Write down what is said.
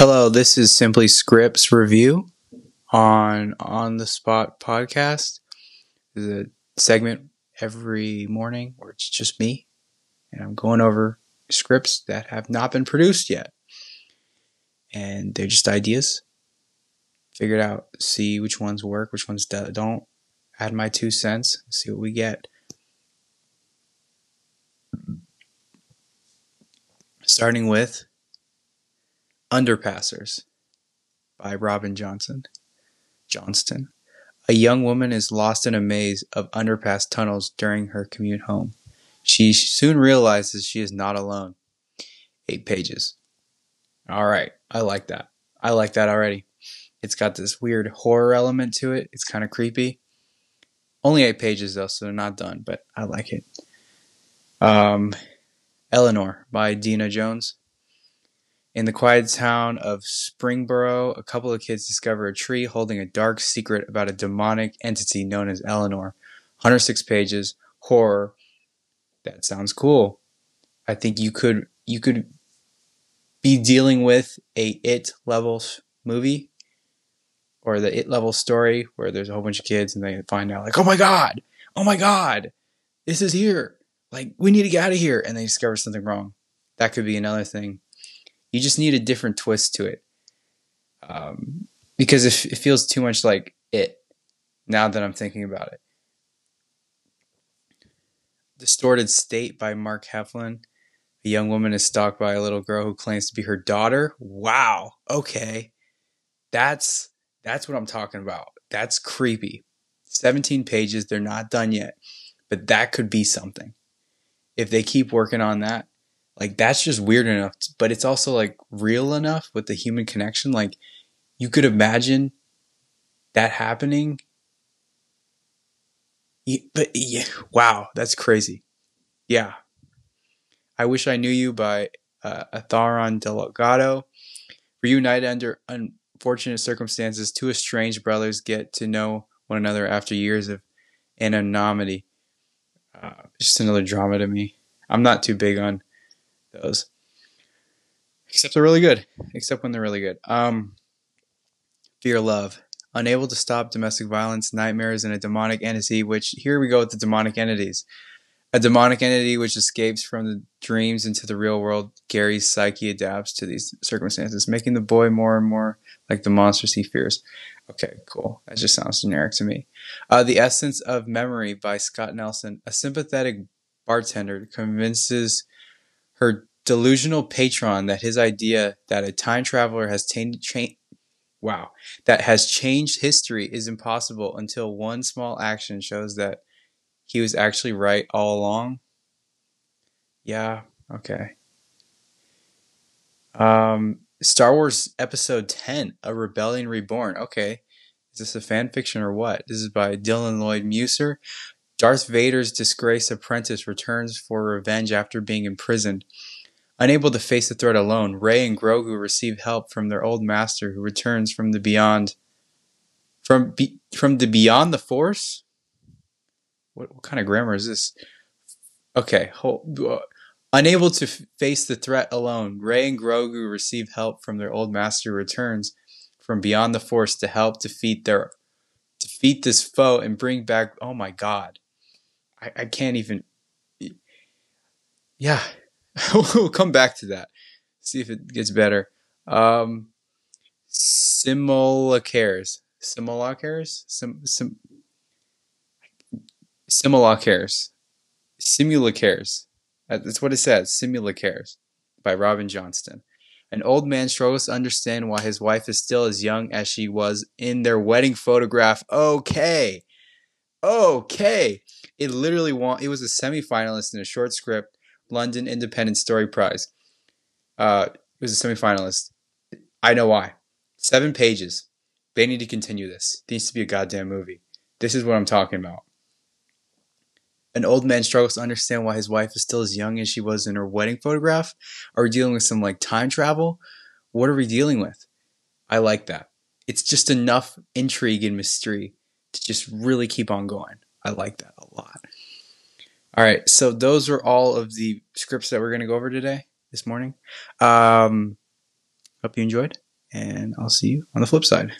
Hello, this is Simply Scripts Review on On the Spot podcast. This is a segment every morning where it's just me and I'm going over scripts that have not been produced yet. And they're just ideas. Figure it out, see which ones work, which ones don't. Add my two cents, see what we get. Starting with Underpassers by Robin Johnson. Johnston. A young woman is lost in a maze of underpass tunnels during her commute home. She soon realizes she is not alone. Eight pages. All right, I like that. I like that already. It's got this weird horror element to it. It's kind of creepy. Only eight pages though, so they're not done, but I like it. Um, Eleanor by Dina Jones. In the quiet town of Springboro, a couple of kids discover a tree holding a dark secret about a demonic entity known as Eleanor. 106 pages, horror. That sounds cool. I think you could you could be dealing with a it level movie or the it level story where there's a whole bunch of kids and they find out like, "Oh my god. Oh my god. This is here. Like we need to get out of here." And they discover something wrong. That could be another thing you just need a different twist to it. Um, because it, it feels too much like it now that I'm thinking about it. Distorted State by Mark Heflin. A young woman is stalked by a little girl who claims to be her daughter. Wow. Okay. That's that's what I'm talking about. That's creepy. 17 pages, they're not done yet. But that could be something. If they keep working on that, like that's just weird enough, but it's also like real enough with the human connection. Like you could imagine that happening. But yeah, wow, that's crazy. Yeah. I Wish I Knew You by uh, Atharon Delgado. Reunited under unfortunate circumstances, two estranged brothers get to know one another after years of anonymity. Uh, just another drama to me. I'm not too big on those. Except they're really good. Except when they're really good. Um, Fear Love. Unable to stop domestic violence, nightmares, and a demonic entity, which here we go with the demonic entities. A demonic entity which escapes from the dreams into the real world. Gary's psyche adapts to these circumstances, making the boy more and more like the monsters he fears. Okay, cool. That just sounds generic to me. Uh, the Essence of Memory by Scott Nelson. A sympathetic bartender convinces her delusional patron that his idea that a time traveler has changed cha- wow that has changed history is impossible until one small action shows that he was actually right all along. Yeah okay. Um star wars episode 10 a rebellion reborn. Okay is this a fan fiction or what? This is by dylan lloyd musser Darth Vader's disgraced apprentice returns for revenge after being imprisoned. Unable to face the threat alone, Rey and Grogu receive help from their old master who returns from the beyond. From be, from the beyond the Force? What, what kind of grammar is this? Okay, hold, uh, unable to f- face the threat alone, Rey and Grogu receive help from their old master returns from beyond the Force to help defeat their defeat this foe and bring back. Oh my God! I, I can't even. Yeah, we'll come back to that. See if it gets better. Um, simulacres. Simulacres? Sim, sim, simulacres. Simulacres. That's what it says. Simulacres by Robin Johnston. An old man struggles to understand why his wife is still as young as she was in their wedding photograph. Okay. Okay. It literally won. It was a semifinalist in a short script, London Independent Story Prize. Uh, it was a semifinalist. I know why. Seven pages. They need to continue this. It needs to be a goddamn movie. This is what I'm talking about. An old man struggles to understand why his wife is still as young as she was in her wedding photograph. Are we dealing with some like time travel? What are we dealing with? I like that. It's just enough intrigue and mystery to just really keep on going. I like that a lot. All right, so those are all of the scripts that we're going to go over today, this morning. Um, hope you enjoyed. and I'll see you on the flip side.